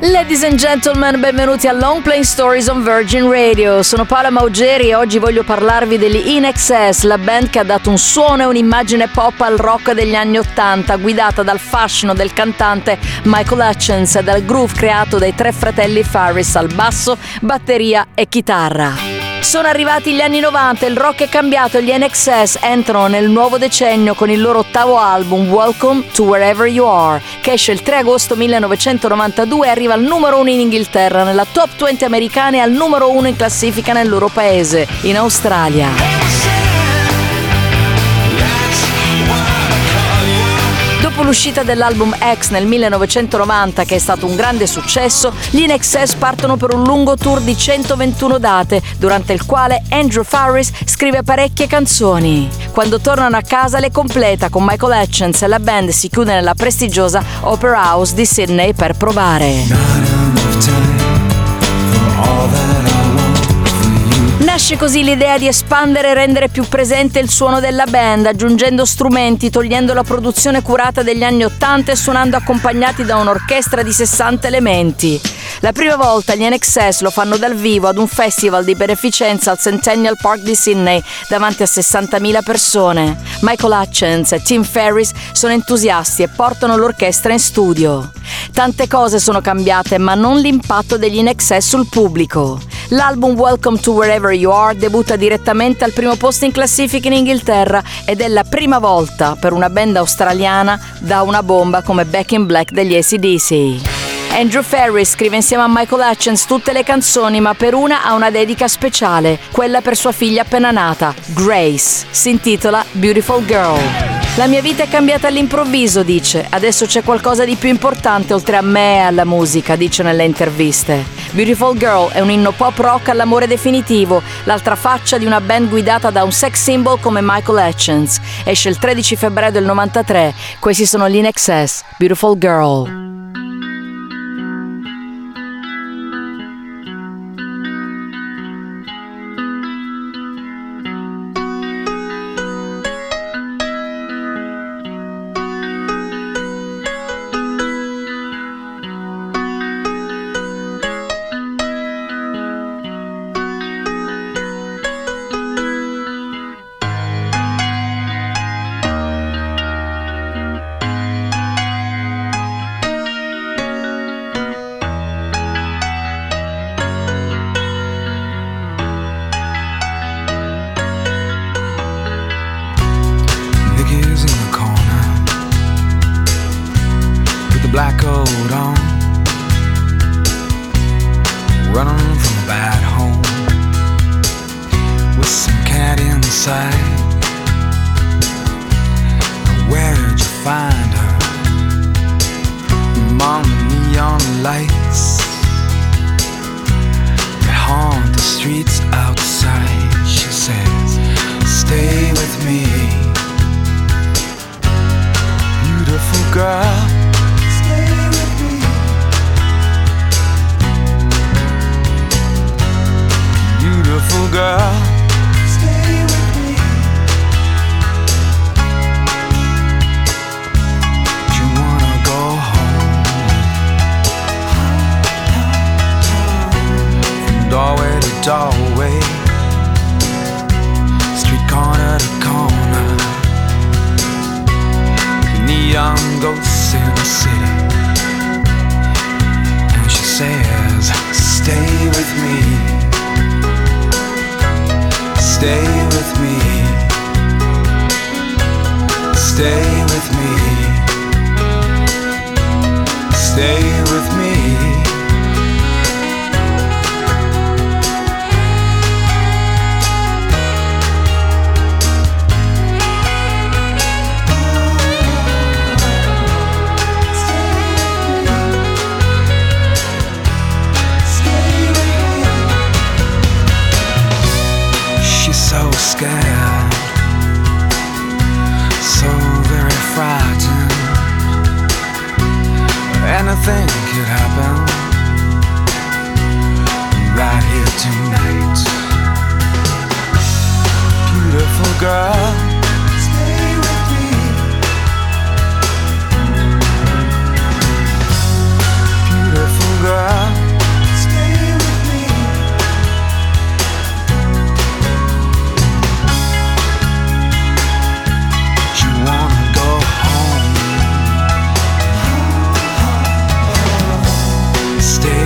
Ladies and gentlemen, benvenuti a Long Playing Stories on Virgin Radio. Sono Paola Maugeri e oggi voglio parlarvi degli In Excess, la band che ha dato un suono e un'immagine pop al rock degli anni Ottanta, guidata dal fascino del cantante Michael Hutchins e dal groove creato dai tre fratelli Farris al basso, batteria e chitarra. Sono arrivati gli anni 90, il rock è cambiato e gli NXS entrano nel nuovo decennio con il loro ottavo album Welcome to Wherever You Are, che esce il 3 agosto 1992 e arriva al numero 1 in Inghilterra, nella top 20 americana e al numero 1 in classifica nel loro paese, in Australia. Dopo l'uscita dell'album X nel 1990, che è stato un grande successo, gli In partono per un lungo tour di 121 date, durante il quale Andrew Farris scrive parecchie canzoni. Quando tornano a casa le completa con Michael Hutchins e la band si chiude nella prestigiosa Opera House di Sydney per provare. Nasce così l'idea di espandere e rendere più presente il suono della band, aggiungendo strumenti, togliendo la produzione curata degli anni 80 e suonando accompagnati da un'orchestra di 60 elementi. La prima volta gli NXS lo fanno dal vivo ad un festival di beneficenza al Centennial Park di Sydney davanti a 60.000 persone. Michael Hutchins e Tim Ferris sono entusiasti e portano l'orchestra in studio. Tante cose sono cambiate, ma non l'impatto degli NXS sul pubblico. L'album Welcome to Wherever You Are debutta direttamente al primo posto in classifica in Inghilterra ed è la prima volta per una band australiana da una bomba come Back in Black degli ACDC. Andrew Ferris scrive insieme a Michael Hutchins tutte le canzoni, ma per una ha una dedica speciale, quella per sua figlia appena nata, Grace. Si intitola Beautiful Girl. La mia vita è cambiata all'improvviso, dice. Adesso c'è qualcosa di più importante oltre a me e alla musica, dice nelle interviste. Beautiful Girl è un inno pop rock all'amore definitivo, l'altra faccia di una band guidata da un sex symbol come Michael Hutchins. Esce il 13 febbraio del 93. Questi sono gli In Excess, Beautiful Girl. Lights that haunt the streets outside. She says, Stay with me, beautiful girl. Doorway street corner to corner, neon ghosts in the city. And she says, Stay with me. Stay with me. Stay scared, so very frightened. Anything could happen right here tonight. Beautiful girl. Stay